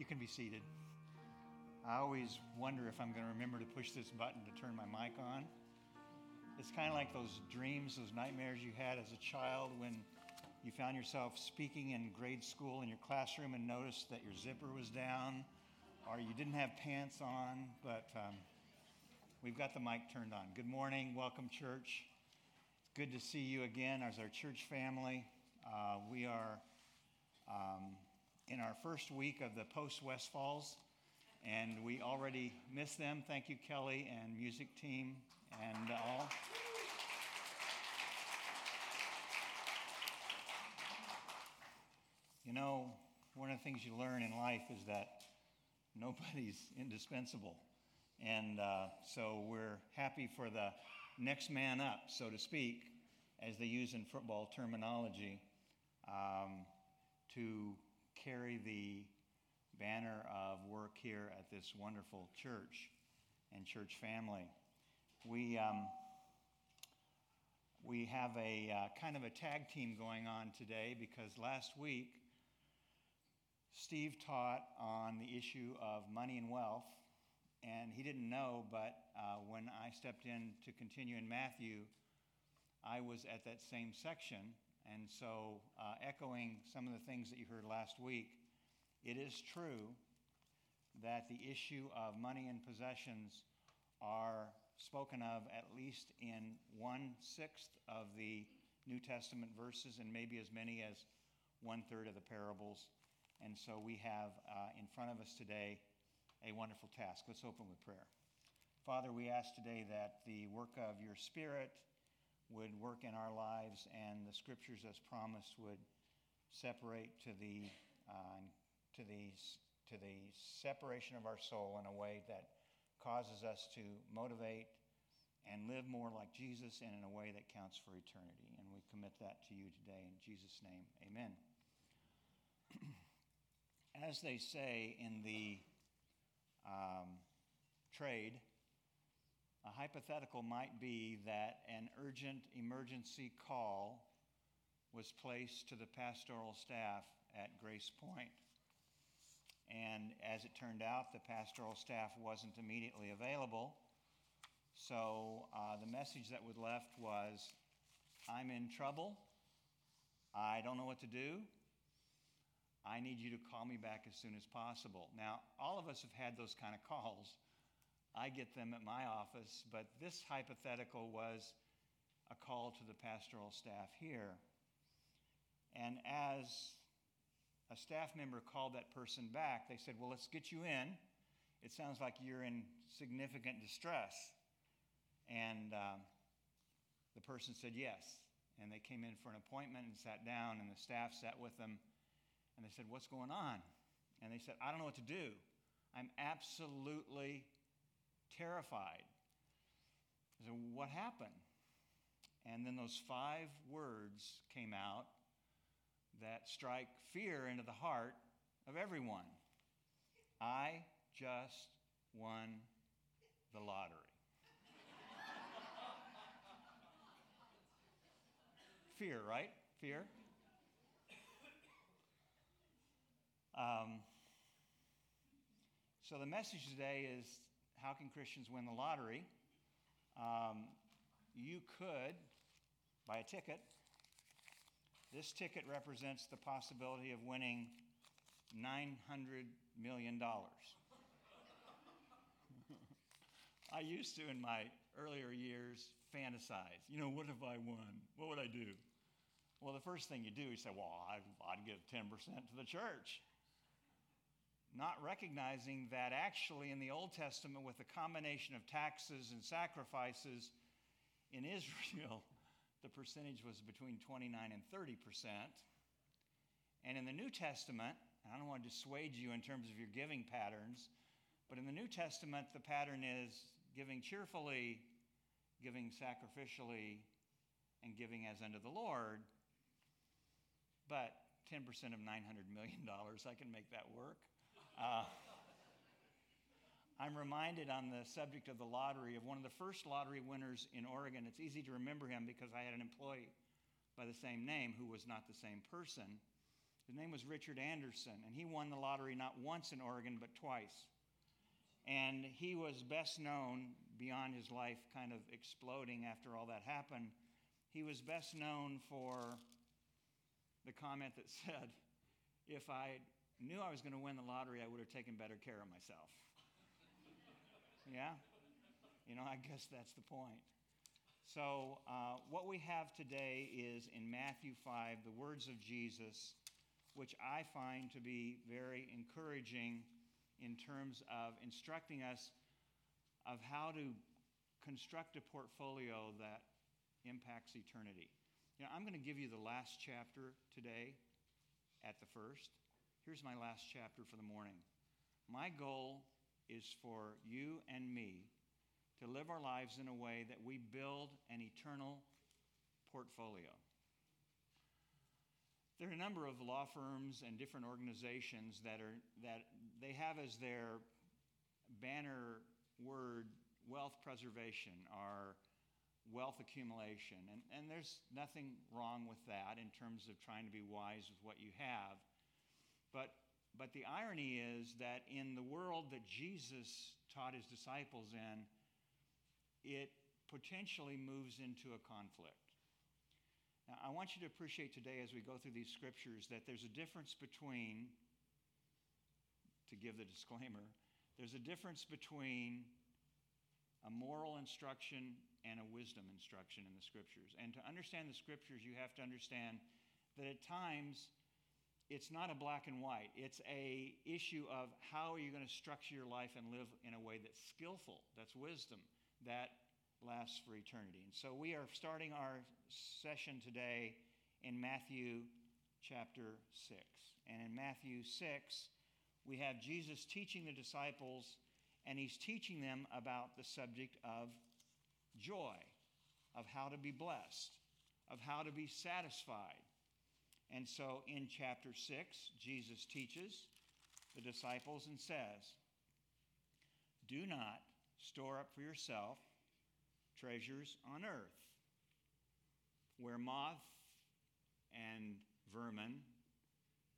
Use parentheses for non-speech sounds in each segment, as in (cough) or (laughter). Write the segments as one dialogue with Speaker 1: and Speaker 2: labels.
Speaker 1: You can be seated. I always wonder if I'm going to remember to push this button to turn my mic on. It's kind of like those dreams, those nightmares you had as a child when you found yourself speaking in grade school in your classroom and noticed that your zipper was down or you didn't have pants on, but um, we've got the mic turned on. Good morning. Welcome, church. It's good to see you again as our church family. Uh, we are um, in our first week of the post West Falls, and we already miss them. Thank you, Kelly and music team and all. You know, one of the things you learn in life is that nobody's (laughs) indispensable. And uh, so we're happy for the next man up, so to speak, as they use in football terminology, um, to carry the banner of work here at this wonderful church and church family. We, um, we have a uh, kind of a tag team going on today because last week Steve taught on the issue of money and wealth, and he didn't know, but uh, when I stepped in to continue in Matthew, I was at that same section. And so, uh, echoing some of the things that you heard last week, it is true that the issue of money and possessions are spoken of at least in one sixth of the New Testament verses, and maybe as many as one third of the parables and so we have uh, in front of us today a wonderful task. Let's open with prayer. Father, we ask today that the work of your Spirit would work in our lives and the scriptures as promised would separate to the, uh, to the, to the separation of our soul in a way that causes us to motivate and live more like Jesus and in a way that counts for eternity. And we commit that to you today in Jesus' name. Amen. (clears throat) as they say in the um, trade, a hypothetical might be that an urgent emergency call was placed to the pastoral staff at Grace Point. And as it turned out, the pastoral staff wasn't immediately available. So uh, the message that was left was I'm in trouble. I don't know what to do. I need you to call me back as soon as possible. Now, all of us have had those kind of calls. I get them at my office, but this hypothetical was a call to the pastoral staff here. And as a staff member called that person back, they said, Well, let's get you in. It sounds like you're in significant distress. And um, the person said yes. And they came in for an appointment and sat down, and the staff sat with them and they said, What's going on? And they said, I don't know what to do. I'm absolutely terrified. I said, What happened? And then those five words came out that strike fear into the heart of everyone I just won the lottery. (laughs) fear, right? Fear. Um, so the message today is how can Christians win the lottery? Um, you could buy a ticket. This ticket represents the possibility of winning $900 million. (laughs) I used to, in my earlier years, fantasize. You know, what if I won? What would I do? Well, the first thing you do, you say, well, I'd, I'd give 10% to the church not recognizing that actually in the Old Testament, with a combination of taxes and sacrifices in Israel, (laughs) the percentage was between 29 and 30 percent. And in the New Testament, I don't want to dissuade you in terms of your giving patterns, but in the New Testament, the pattern is giving cheerfully, giving sacrificially, and giving as unto the Lord. But 10% of $900 million, I can make that work. Uh, I'm reminded on the subject of the lottery of one of the first lottery winners in Oregon. It's easy to remember him because I had an employee by the same name who was not the same person. His name was Richard Anderson, and he won the lottery not once in Oregon, but twice. And he was best known, beyond his life kind of exploding after all that happened, he was best known for the comment that (laughs) said, If I knew I was going to win the lottery, I would have taken better care of myself. (laughs) yeah? You know, I guess that's the point. So, uh, what we have today is in Matthew 5, the words of Jesus, which I find to be very encouraging in terms of instructing us of how to construct a portfolio that impacts eternity. You know, I'm going to give you the last chapter today at the first. Here's my last chapter for the morning. My goal is for you and me to live our lives in a way that we build an eternal portfolio. There are a number of law firms and different organizations that, are, that they have as their banner word wealth preservation or wealth accumulation. And, and there's nothing wrong with that in terms of trying to be wise with what you have. But, but the irony is that in the world that Jesus taught his disciples in, it potentially moves into a conflict. Now, I want you to appreciate today as we go through these scriptures that there's a difference between, to give the disclaimer, there's a difference between a moral instruction and a wisdom instruction in the scriptures. And to understand the scriptures, you have to understand that at times it's not a black and white. It's a issue of how are you going to structure your life and live in a way that's skillful, that's wisdom that lasts for eternity. And so we are starting our session today in Matthew chapter 6. And in Matthew 6, we have Jesus teaching the disciples, and he's teaching them about the subject of joy, of how to be blessed, of how to be satisfied. And so in chapter 6, Jesus teaches the disciples and says, Do not store up for yourself treasures on earth, where moth and vermin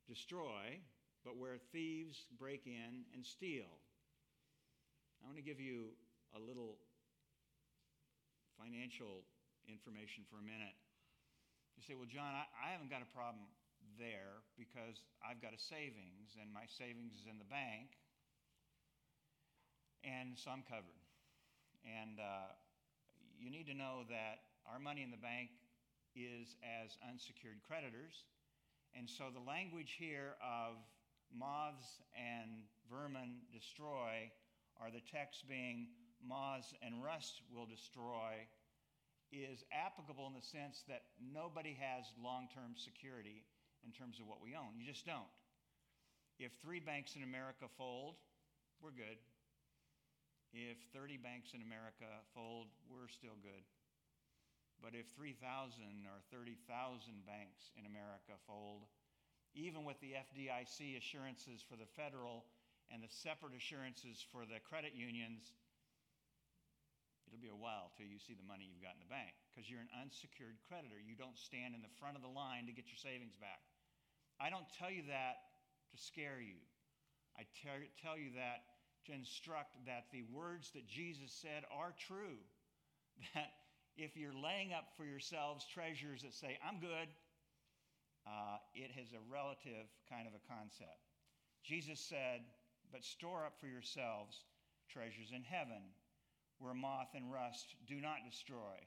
Speaker 1: destroy, but where thieves break in and steal. I want to give you a little financial information for a minute. You say, well, John, I, I, haven't got a problem there because I've got a savings and my savings is in the bank and so I'm covered. And uh, you need to know that our money in the bank is as unsecured creditors. And so the language here of moths and vermin destroy, are the text being moths and rust will destroy, is applicable in the sense that nobody has long term security in terms of what we own. You just don't. If three banks in America fold, we're good. If 30 banks in America fold, we're still good. But if 3,000 or 30,000 banks in America fold, even with the FDIC assurances for the federal and the separate assurances for the credit unions, it'll be a while till you see the money you've got in the bank because you're an unsecured creditor. You don't stand in the front of the line to get your savings back. I don't tell you that to scare you. I tell you that to instruct that the words that Jesus said are true. (laughs) That if you're laying up for yourselves treasures that say, I'm good, uh, it has a relative kind of a concept. Jesus said, But store up for yourselves treasures in heaven, where moth and rust do not destroy,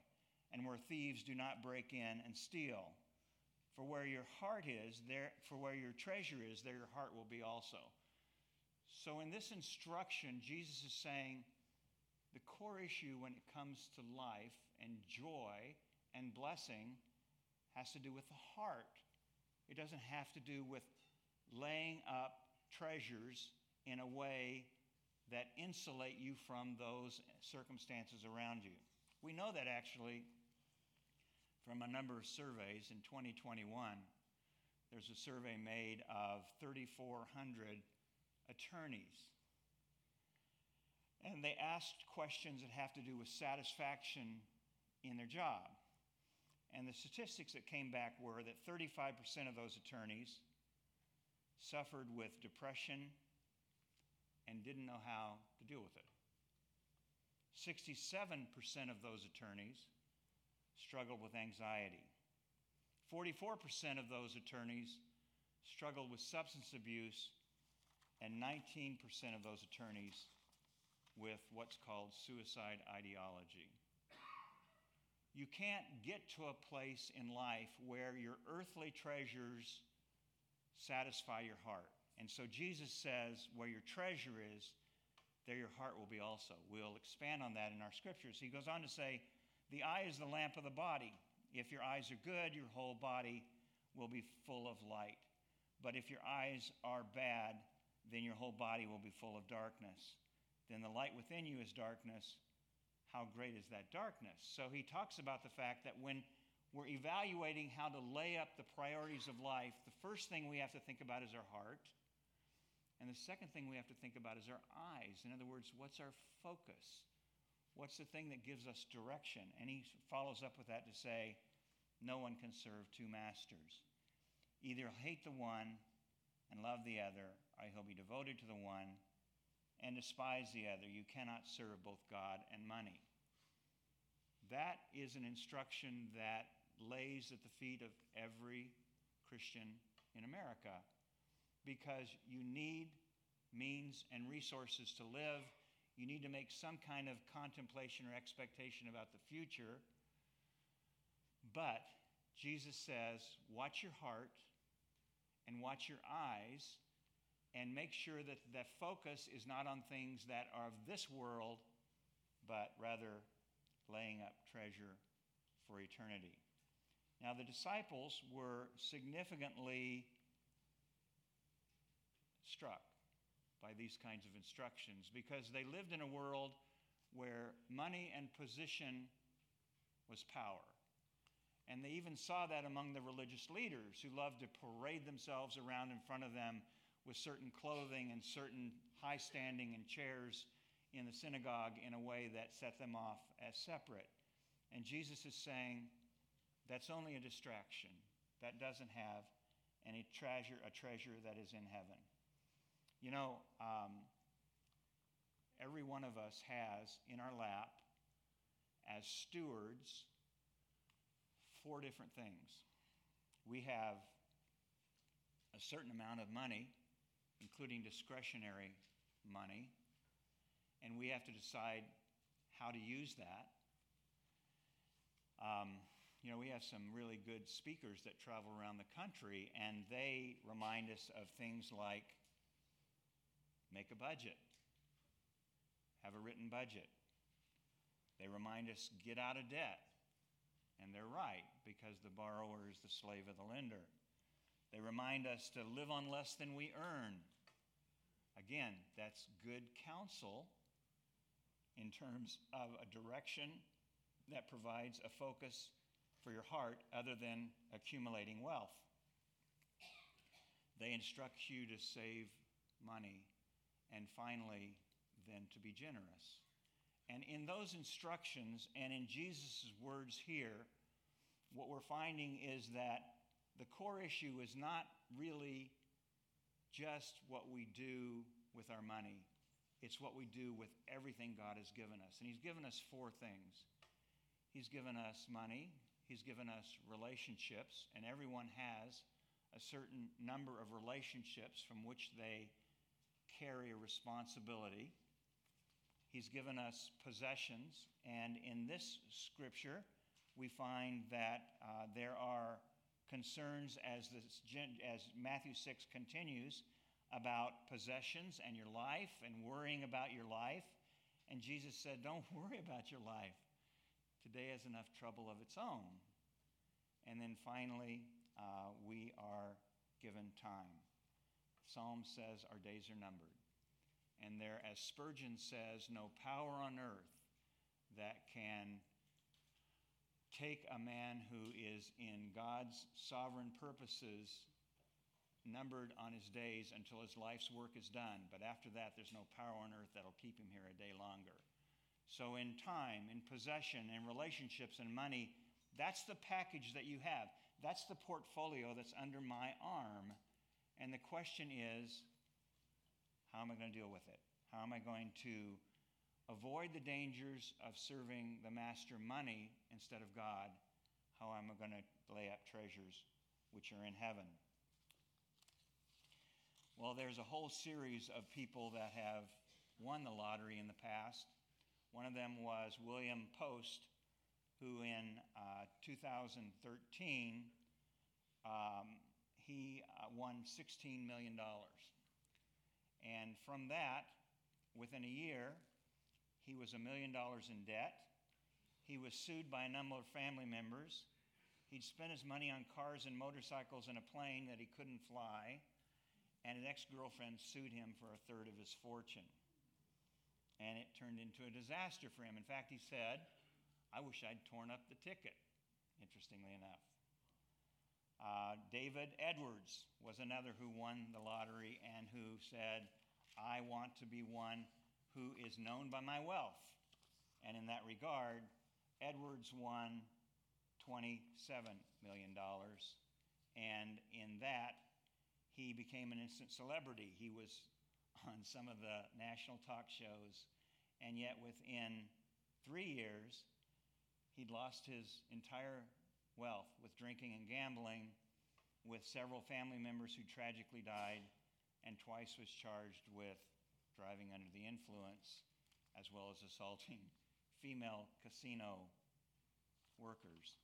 Speaker 1: and where thieves do not break in and steal. For where your heart is, there, for where your treasure is, there your heart will be also. So, in this instruction, Jesus is saying the core issue when it comes to life and joy and blessing has to do with the heart. It doesn't have to do with laying up treasures in a way that insulate you from those circumstances around you. We know that actually from a number of surveys in 2021. There's a survey made of 3,400 attorneys. And they asked questions that have to do with satisfaction in their job. And the statistics that came back were that 35% of those attorneys suffered with depression and didn't know how to deal with it. 67% of those attorneys struggled with anxiety. 44% of those attorneys struggled with substance abuse, and 19% of those attorneys with what's called suicide ideology. You can't get to a place in life where your earthly treasures satisfy your heart. And so Jesus says, where your treasure is, there your heart will be also. We'll expand on that in our scriptures. He goes on to say, The eye is the lamp of the body. If your eyes are good, your whole body will be full of light. But if your eyes are bad, then your whole body will be full of darkness. Then the light within you is darkness. How great is that darkness? So he talks about the fact that when we're evaluating how to lay up the priorities of life, the first thing we have to think about is our heart. And the second thing we have to think about is our eyes. In other words, what's our focus? What's the thing that gives us direction? And he follows up with that to say, no one can serve two masters. Either hate the one and love the other, or he'll be devoted to the one and despise the other. You cannot serve both God and money. That is an instruction that lays at the feet of every Christian in America because you need means and resources to live. You need to make some kind of contemplation or expectation about the future. But Jesus says, watch your heart and watch your eyes and make sure that the focus is not on things that are of this world, but rather laying up treasure for eternity. Now, the disciples were significantly struck by these kinds of instructions because they lived in a world where money and position was power. And they even saw that among the religious leaders who loved to parade themselves around in front of them with certain clothing and certain high standing and chairs in the synagogue in a way that set them off as separate. And Jesus is saying that's only a distraction. That doesn't have any treasure, a treasure that is in heaven. You know, um, every one of us has in our lap, as stewards, four different things. We have a certain amount of money, including discretionary money, and we have to decide how to use that. Um, you know, we have some really good speakers that travel around the country, and they remind us of things like Make a budget. Have a written budget. They remind us get out of debt. And they're right because the borrower is the slave of the lender. They remind us to live on less than we earn. Again, that's good counsel in terms of a direction that provides a focus for your heart other than accumulating wealth. They instruct you to save money and finally, then to be generous. And in those instructions and in Jesus' words here, what we're finding is that the core issue is not really just what we do with our money, it's what we do with everything God has given us. And He's given us four things He's given us money, He's given us relationships, and everyone has a certain number of relationships from which they carry a responsibility. He's given us possessions, and in this scripture, we find that uh, there are concerns as, this, as Matthew 6 continues about possessions and your life and worrying about your life. And Jesus said, Don't (laughs) worry about your life. Today has enough trouble of its own. And then finally, uh, we are given time. Psalm says our days are numbered. And there, as Spurgeon says, no power on earth that can take a man who is in God's sovereign purposes numbered on his days until his life's work is done. But after that, there's no power on earth that'll keep him here a day longer. So, in time, in possession, in relationships, and money, that's the package that you have. That's the portfolio that's under my arm And the question is how am I going to deal with it? How am I going to avoid the dangers of serving the master money instead of God? How am I going to lay up treasures which are in heaven? Well, there's a whole series of people that have won the lottery in the past. One of them was William Post, who in uh, 2013 um, he uh, won $16 million. And from that, within a year, he was a million dollars in debt. He was sued by a number of family members. He'd spent his money on cars and motorcycles and a plane that he couldn't fly and an ex girlfriend sued him for a third of his fortune. And it turned into a disaster for him. In fact, he said, I wish I'd torn up the ticket, interestingly enough. Uh, David Edwards was another who won the lottery and who said, I want to be one who is known by my wealth. And in that regard, Edwards won $27 million. And in that, he became an instant celebrity. He was (laughs) on some of the national talk shows, and yet within three years, he'd lost his entire wealth with drinking and gambling, with several family members who tragically died, and twice was charged with driving under the influence, as well as assaulting (laughs) female casino workers.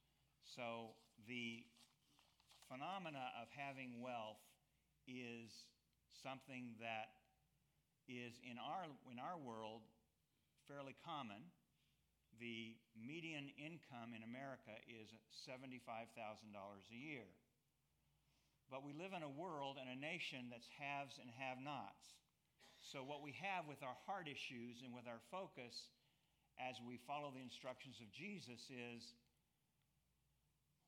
Speaker 1: So the phenomena of having wealth is something that is in our, in our world fairly common. The median income in America is $75,000 a year. But we live in a world and a nation that's haves and have nots. So, what we have with our heart issues and with our focus as we follow the instructions of Jesus is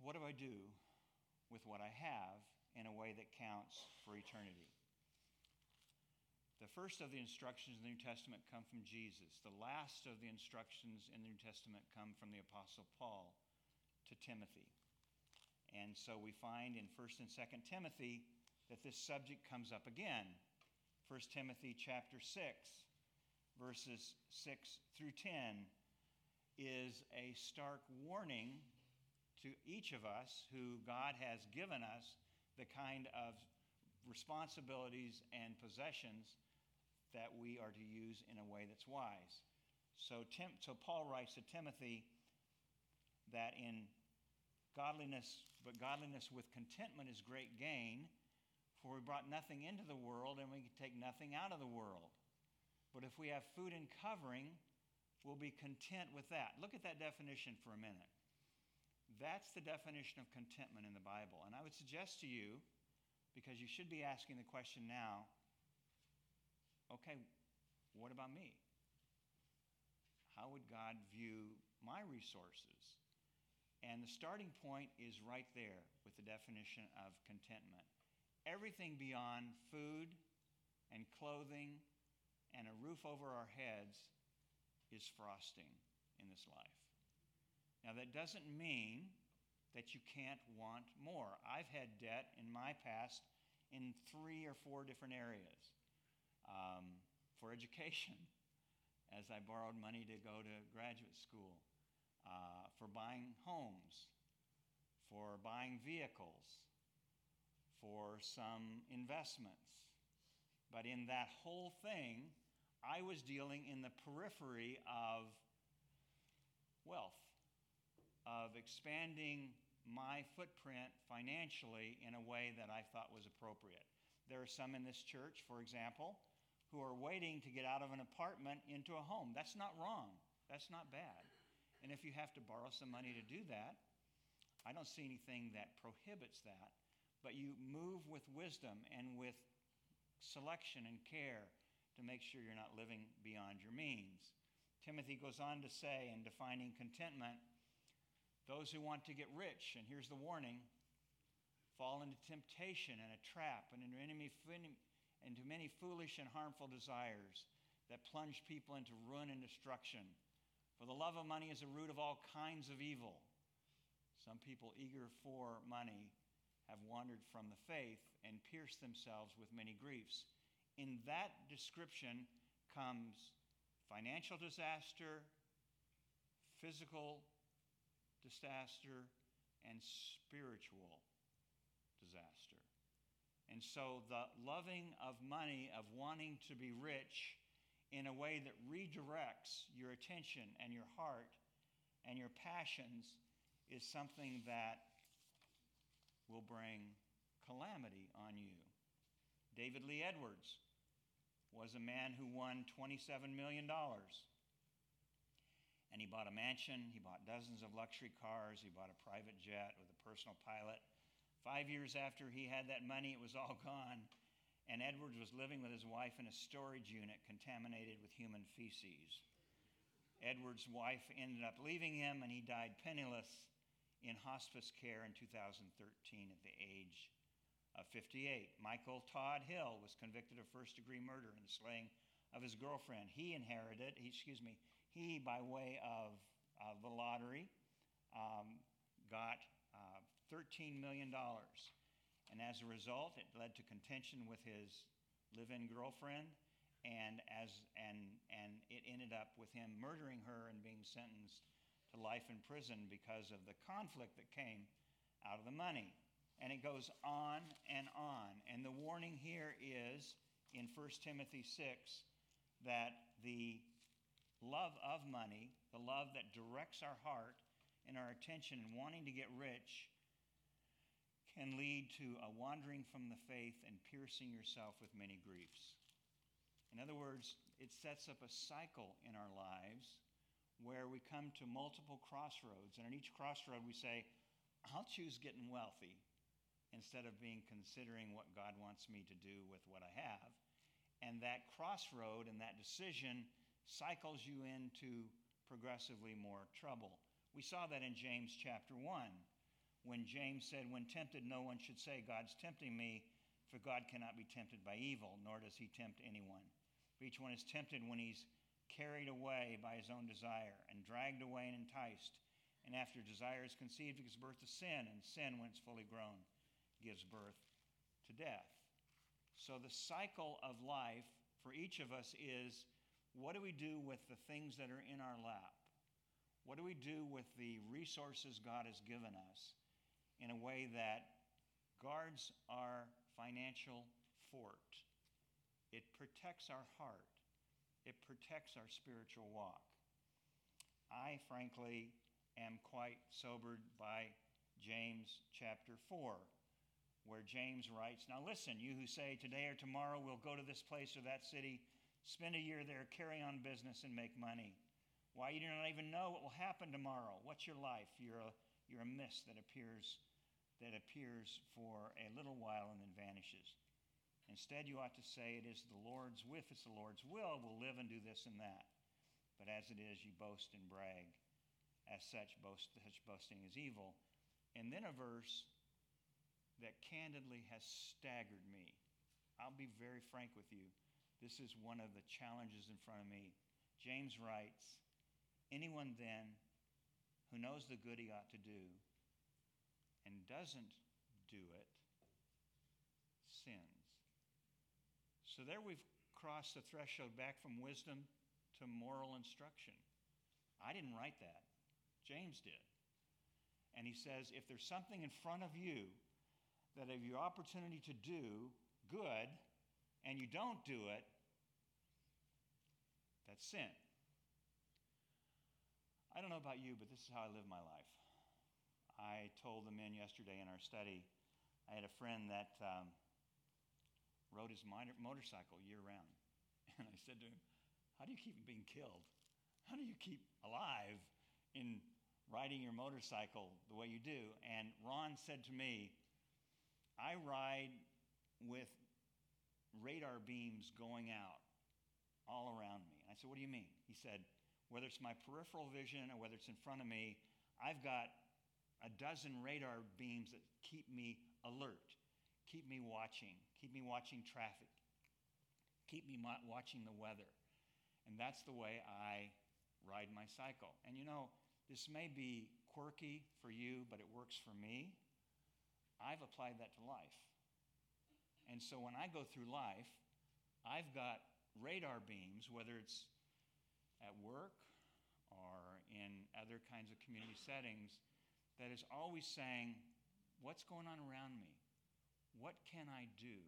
Speaker 1: what do I do with what I have? in a way that counts for eternity. The first of the instructions in the New Testament come from Jesus. The last of the instructions in the New Testament come from the Apostle Paul to Timothy. And so we find in 1st and 2nd Timothy that this subject comes up again. 1 Timothy chapter 6 verses 6 through 10 is a stark warning to each of us who God has given us the kind of responsibilities and possessions that we are to use in a way that's wise. So, Tim, so Paul writes to Timothy that in godliness, but godliness with contentment is great gain, for we brought nothing into the world and we can take nothing out of the world. But if we have food and covering, we'll be content with that. Look at that definition for a minute. That's the definition of contentment in the Bible. And I would suggest to you, because you should be asking the question now okay, what about me? How would God view my resources? And the starting point is right there with the definition of contentment. Everything beyond food and clothing and a roof over our heads is frosting in this life. Now, that doesn't mean that you can't want more. I've had debt in my past in three or four different areas. Um, for education, (laughs) as I borrowed money to go to graduate school, uh, for buying homes, for buying vehicles, for some investments. But in that whole thing, I was dealing in the periphery of wealth of expanding my footprint financially in a way that I thought was appropriate. There are some in this church, for example, who are waiting to get out of an apartment into a home. That's not wrong. That's not bad. And if you have to borrow some money to do that, I don't see anything that prohibits that. But you move with wisdom and with selection and care to make sure you're not living beyond your means. Timothy goes on to say in defining contentment those who want to get rich, and here's the warning, fall into temptation and a trap and into, enemy, into many foolish and harmful desires that plunge people into ruin and destruction. For the love of money is the root of all kinds of evil. Some people eager for money have wandered from the faith and pierced themselves with many griefs. In that description comes financial disaster, physical disaster, and spiritual disaster. And so the loving of money, of wanting to be rich in a way that redirects your attention and your heart and your passions is something that will bring calamity on you. David Lee Edwards was a man who won $27 million. And he bought a mansion, he bought dozens of luxury cars, he bought a private jet with a personal pilot. Five years after he had that money, it was all gone. And Edwards was living with his wife in a storage unit contaminated with human feces. Edwards' wife ended up leaving him, and he died penniless in hospice care in 2013 at the age of 58. Michael Todd Hill was convicted of first degree murder in the slaying of his girlfriend. He inherited, he, excuse me, he, by way of uh, the lottery, um, got uh, $13 million. And as a result, it led to contention with his live in girlfriend. And, as, and, and it ended up with him murdering her and being sentenced to life in prison because of the conflict that came out of the money. And it goes on and on. And the warning here is in 1 Timothy 6 that the love of money, the love that directs our heart and our attention in wanting to get rich, can lead to a wandering from the faith and piercing yourself with many griefs. In other words, it sets up a cycle in our lives where we come to multiple crossroads. And at each crossroad, we say, I'll choose getting wealthy instead of being considering what God wants me to do with what I have. And that crossroad and that decision cycles you into progressively more trouble. We saw that in James chapter 1 when James said, When tempted, no one should say, God's tempting me, for God cannot be tempted by evil, nor does he tempt anyone. For each one is tempted when he's carried away by his own desire, and dragged away and enticed. And after desire is conceived, it gives birth to sin, and sin, when it's fully grown, gives birth to death. So the cycle of life for each of us is what do we do with the things that are in our lap? What do we do with the resources God has given us in a way that guards our financial fort? It protects our heart it protects our spiritual walk. I, frankly, am quite sobered by James chapter 4, where James writes Now listen, you who say, Today or tomorrow we'll go to this place or that city, spend a year there, carry on business, and make money. Why, you do not even know what will happen tomorrow. What's your life? You're a, you're a mist that appears, that appears for a little while and then vanishes. Instead, you ought to say, It is the Lord's, if it's the Lord's will, we'll live and do this and that. But as it is, you boast and brag. As such, boast, such boasting is evil. And then a verse that candidly has staggered me. I'll be very frank with you. This is one of the challenges in front of me. James writes Anyone then who knows the good he ought to do and doesn't do it sins. So there we've crossed the threshold back from wisdom to moral instruction. I didn't write that, James did. And he says if there's something in front of you that have your opportunity to do good and you don't do it, that's sin. I don't know about you, but this is how I live my life. I told the men yesterday in our study, I had a friend that um, rode his motorcycle year round. (laughs) And I said to him, How do you keep being killed? How do you keep alive in riding your motorcycle the way you do? And Ron said to me, I ride with radar beams going out all around me. I said, What do you mean? He said, Whether it's my peripheral vision or whether it's in front of me, I've got a dozen radar beams that keep me alert, keep me watching, keep me watching traffic, keep me watching the weather. And that's the way I ride my cycle. And you know, this may be quirky for you, but it works for me. I've applied that to life. And so when I go through life, I've got radar beams, whether it's at work or in other kinds of community settings, that is always saying, What's going on around me? What can I do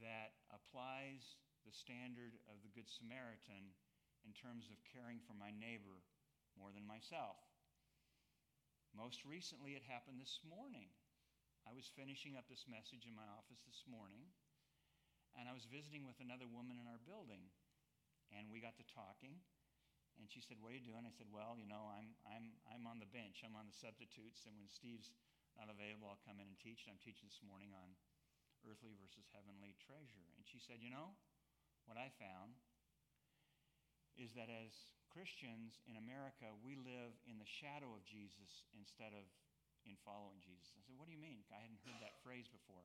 Speaker 1: that applies the standard of the Good Samaritan in terms of caring for my neighbor more than myself? Most recently, it happened this morning. I was finishing up this message in my office this morning, and I was visiting with another woman in our building. And we got to talking, and she said, What are you doing? I said, Well, you know, I'm, I'm, I'm on the bench, I'm on the substitutes, and when Steve's not available, I'll come in and teach. And I'm teaching this morning on earthly versus heavenly treasure. And she said, You know, what I found is that as Christians in America, we live in the shadow of Jesus instead of in following Jesus. I said, What do you mean? I hadn't heard that phrase before.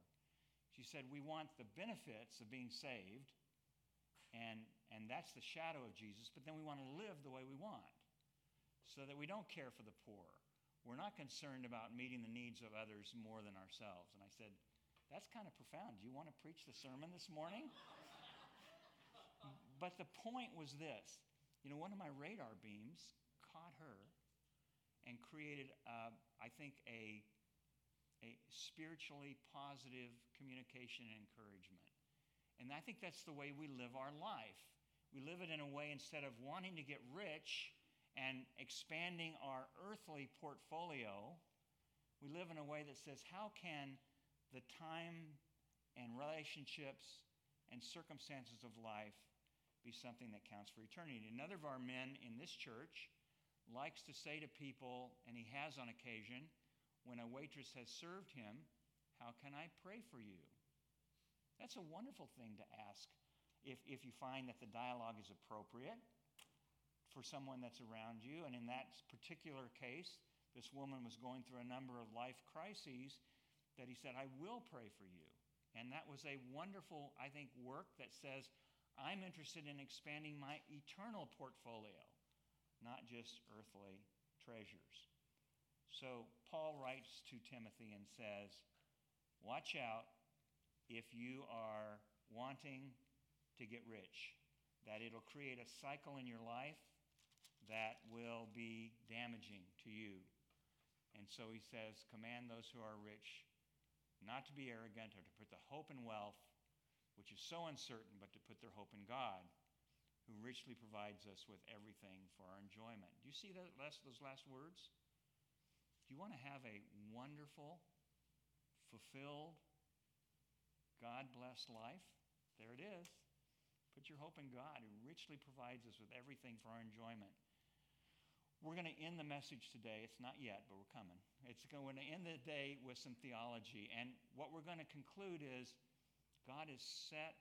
Speaker 1: She said, We want the benefits of being saved, and, and that's the shadow of Jesus, but then we want to live the way we want so that we don't care for the poor. We're not concerned about meeting the needs of others more than ourselves. And I said, That's kind of profound. Do you want to preach the sermon this morning? (laughs) but the point was this you know, one of my radar beams caught her and created, uh, I think, a, a spiritually positive communication and encouragement. And I think that's the way we live our life. We live it in a way instead of wanting to get rich and expanding our earthly portfolio, we live in a way that says, how can the time and relationships and circumstances of life be something that counts for eternity. Another of our men in this church likes to say to people, and he has on occasion, when a waitress has served him, How can I pray for you? That's a wonderful thing to ask if, if you find that the dialogue is appropriate for someone that's around you. And in that particular case, this woman was going through a number of life crises that he said, I will pray for you. And that was a wonderful, I think, work that says, I'm interested in expanding my eternal portfolio, not just earthly treasures. So Paul writes to Timothy and says, Watch out if you are wanting to get rich, that it'll create a cycle in your life that will be damaging to you. And so he says, Command those who are rich not to be arrogant or to put the hope in wealth which is so uncertain, but to put their hope in God, who richly provides us with everything for our enjoyment. Do you see that last, those last words? Do you want to have a wonderful, fulfilled, God blessed life? There it is. Put your hope in God, who richly provides us with everything for our enjoyment. We're going to end the message today. It's not yet, but we're coming. It's going to end the day with some theology. And what we're going to conclude is God has set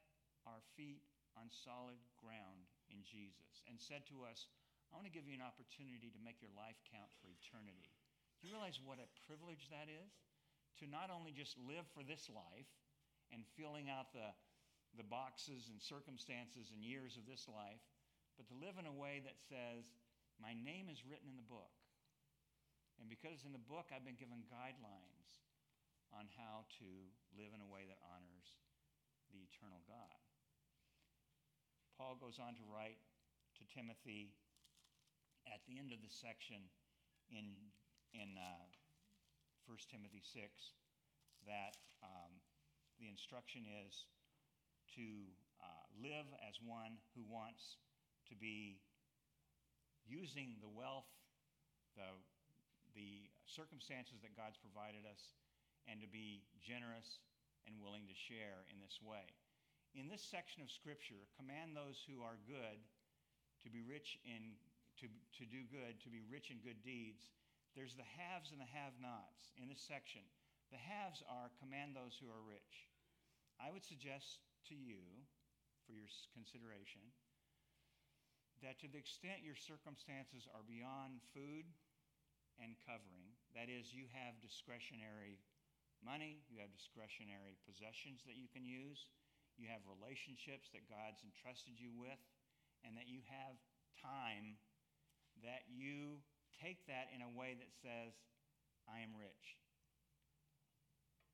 Speaker 1: our feet on solid ground in Jesus and said to us, I want to give you an opportunity to make your life count for eternity. Do you realize what a privilege that is? To not only just live for this life and filling out the, the boxes and circumstances and years of this life, but to live in a way that says, My name is written in the book. And because in the book, I've been given guidelines on how to live in a way that honors the eternal God. Paul goes on to write to Timothy at the end of the section in, in uh, 1 Timothy 6 that um, the instruction is to uh, live as one who wants to be using the wealth, the, the circumstances that God's provided us, and to be generous and willing to share in this way. In this section of Scripture, command those who are good to be rich in, to, to do good, to be rich in good deeds. There's the haves and the have nots in this section. The haves are command those who are rich. I would suggest to you, for your consideration, that to the extent your circumstances are beyond food and covering, that is, you have discretionary money, you have discretionary possessions that you can use, you have relationships that God's entrusted you with, and that you have time that you take that in a way that says, I am rich.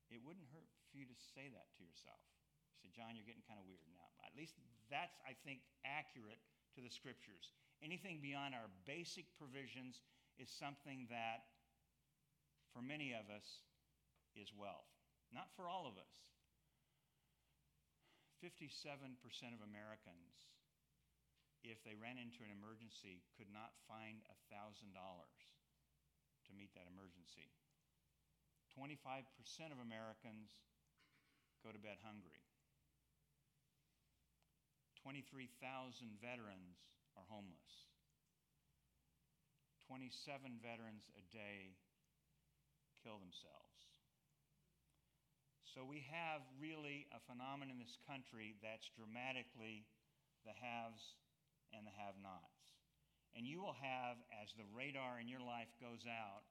Speaker 1: it wouldn't hurt for you to say that to yourself. You say, John, you're getting kind of weird now. At least that's, I think, accurate to the scriptures. Anything beyond our basic provisions is something that, for many of us, is wealth. Not for all of us. 57% of Americans, if they ran into an emergency, could not find $1,000 to meet that emergency. 25% of Americans go to bed hungry. 23,000 veterans are homeless. 27 veterans a day kill themselves. So we have really a phenomenon in this country that's dramatically the haves and the have nots. And you will have, as the radar in your life goes out,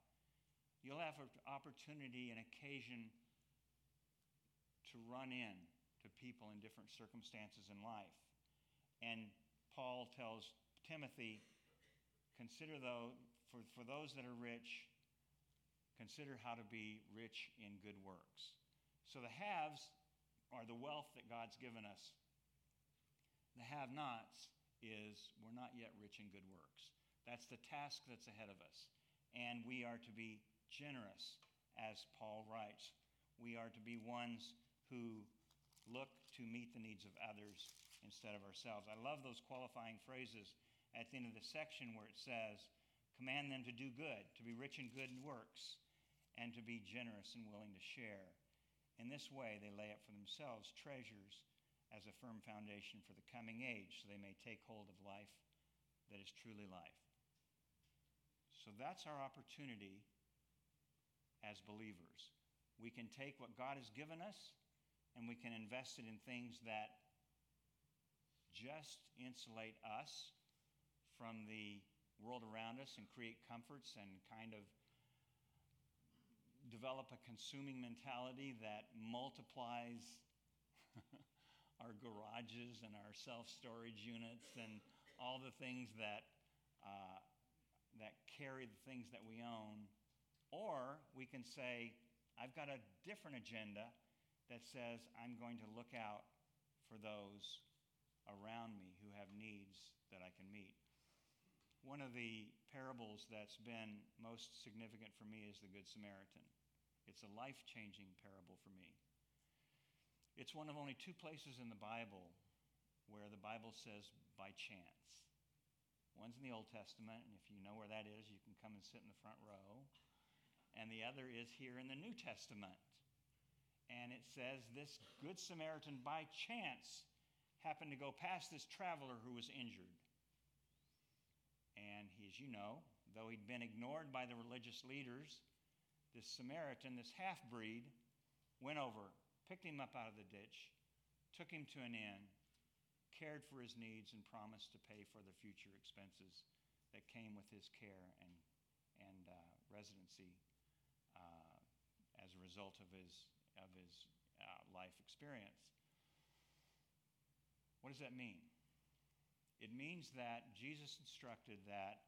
Speaker 1: you'll have an opportunity and occasion to run in to people in different circumstances in life. And Paul tells Timothy, consider though, for, for those that are rich, consider how to be rich in good works. So the haves are the wealth that God's given us. The have nots is we're not yet rich in good works. That's the task that's ahead of us. And we are to be generous, as Paul writes. We are to be ones who look to meet the needs of others instead of ourselves. I love those qualifying phrases at the end of the section where it says, Command them to do good, to be rich in good works, and to be generous and willing to share. In this way, they lay up for themselves treasures as a firm foundation for the coming age, so they may take hold of life that is truly life. So that's our opportunity as believers. We can take what God has given us and we can invest it in things that just insulate us from the world around us and create comforts and kind of develop a consuming mentality that multiplies (laughs) our garages and our self storage units and all the things that, uh, that carry the things that we own. Or we can say, I've got a different agenda that says I'm going to look out for those around me who have needs that I can meet. One of the parables that's been most significant for me is the Good Samaritan. It's a life changing parable for me. It's one of only two places in the Bible where the Bible says by chance. One's in the Old Testament, and if you know where that is, you can come and sit in the front row. And the other is here in the New Testament. And it says this Good Samaritan by chance happened to go past this traveler who was injured. And he, as you know, though he'd been ignored by the religious leaders, this Samaritan, this half breed, went over, picked him up out of the ditch, took him to an inn, cared for his needs, and promised to pay for the future expenses that came with his care and, and uh, residency uh, as a result of his, of his uh, life experience. What does that mean? It means that Jesus instructed that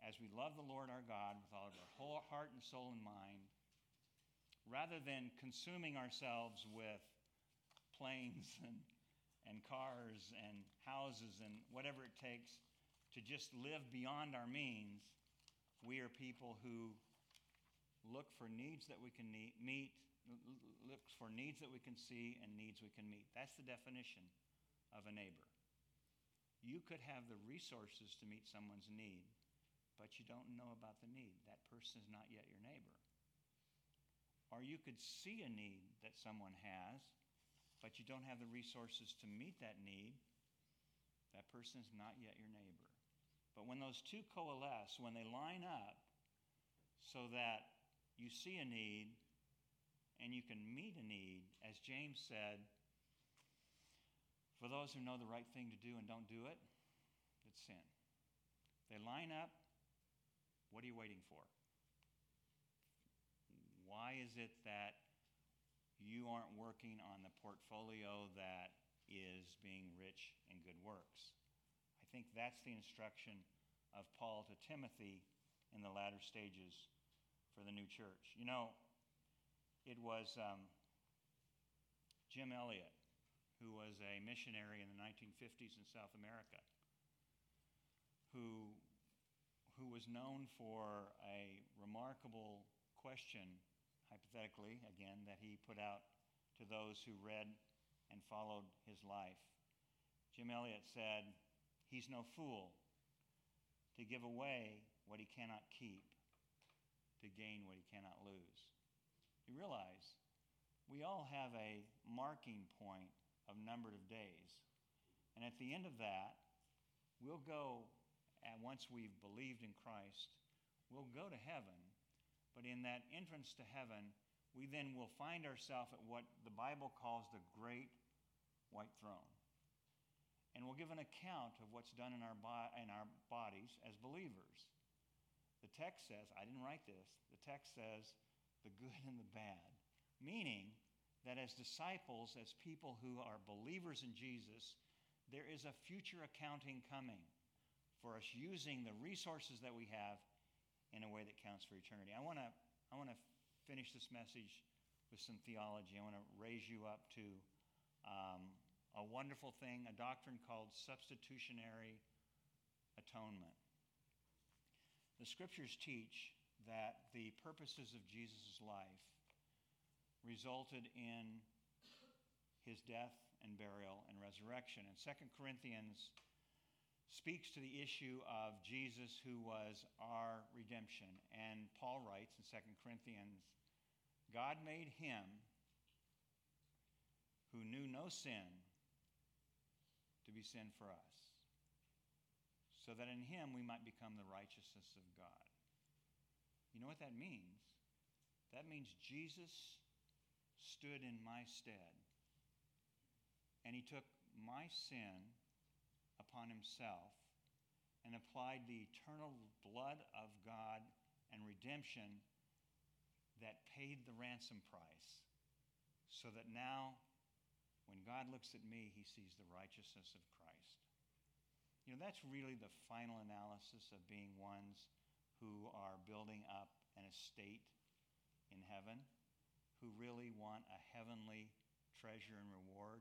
Speaker 1: as we love the Lord our God with all of our whole heart and soul and mind, rather than consuming ourselves with planes and, and cars and houses and whatever it takes to just live beyond our means, we are people who look for needs that we can meet, look for needs that we can see and needs we can meet. That's the definition of a neighbor. You could have the resources to meet someone's need, but you don't know about the need. That person is not yet your neighbor. Or you could see a need that someone has, but you don't have the resources to meet that need. That person is not yet your neighbor. But when those two coalesce, when they line up so that you see a need and you can meet a need, as James said, for those who know the right thing to do and don't do it, it's sin. They line up, what are you waiting for? Why is it that you aren't working on the portfolio that is being rich in good works? I think that's the instruction of Paul to Timothy in the latter stages for the new church. You know, it was um, Jim Elliot, who was a missionary in the 1950s in South America, who, who was known for a remarkable question, hypothetically, again, that he put out to those who read and followed his life. Jim Elliot said, He's no fool to give away what he cannot keep, to gain what he cannot lose. You realize we all have a marking point of numbered of days. And at the end of that, we'll go, and once we've believed in Christ, we'll go to heaven. But in that entrance to heaven, we then will find ourselves at what the Bible calls the great white throne. And we'll give an account of what's done in our, bo- in our bodies as believers. The text says, I didn't write this, the text says, the good and the bad. Meaning that as disciples, as people who are believers in Jesus, there is a future accounting coming for us using the resources that we have in a way that counts for eternity. I want to I want to finish this message with some theology. I want to raise you up to um, a wonderful thing, a doctrine called substitutionary atonement. The scriptures teach that the purposes of Jesus' life resulted in his death and burial and resurrection. And 2 Corinthians speaks to the issue of Jesus who was our redemption. And Paul writes in 2 Corinthians God made him who knew no sin to be sin for us, so that in him we might become the righteousness of God. You know what that means? That means Jesus stood in my stead. And he took my sin upon himself and applied the eternal blood of God and redemption that paid the ransom price. So that now, when God looks at me, he sees the righteousness of Christ. You know, that's really the final analysis of being ones who are building up an estate in heaven who really want a heavenly treasure and reward,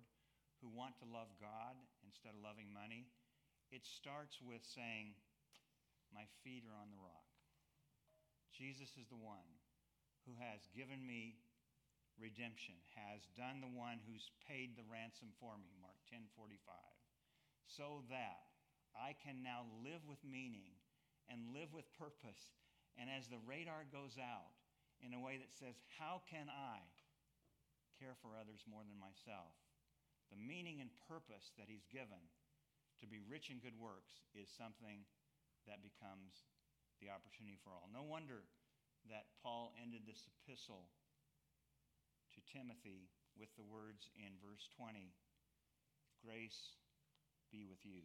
Speaker 1: who want to love God instead of loving money, it starts with saying, My feet are on the rock. Jesus is the one who has given me redemption, has done the one who's paid the ransom for me, Mark 10 45, so that I can now live with meaning and live with purpose. And as the radar goes out, in a way that says, How can I care for others more than myself? The meaning and purpose that He's given to be rich in good works is something that becomes the opportunity for all. No wonder that Paul ended this epistle to Timothy with the words in verse 20 Grace be with you.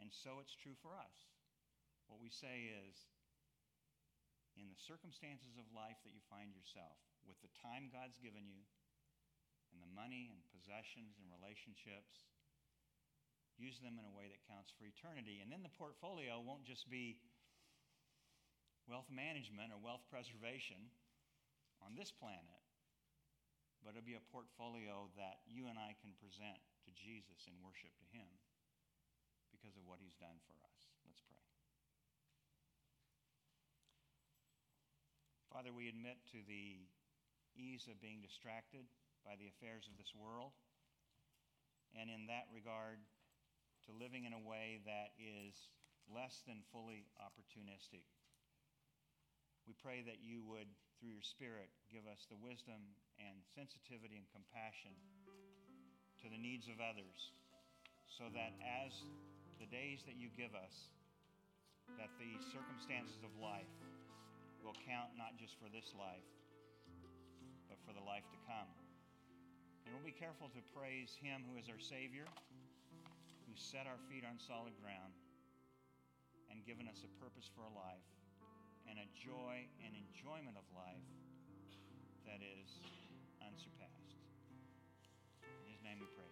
Speaker 1: And so it's true for us. What we say is, in the circumstances of life that you find yourself, with the time God's given you, and the money and possessions and relationships, use them in a way that counts for eternity. And then the portfolio won't just be wealth management or wealth preservation on this planet, but it'll be a portfolio that you and I can present to Jesus in worship to Him because of what He's done for us. Let's pray. Father, we admit to the ease of being distracted by the affairs of this world, and in that regard, to living in a way that is less than fully opportunistic. We pray that you would, through your Spirit, give us the wisdom and sensitivity and compassion to the needs of others, so that as the days that you give us, that the circumstances of life will count not just for this life, but for the life to come. And we'll be careful to praise Him who is our Savior, who set our feet on solid ground and given us a purpose for a life and a joy and enjoyment of life that is unsurpassed. In His name we pray.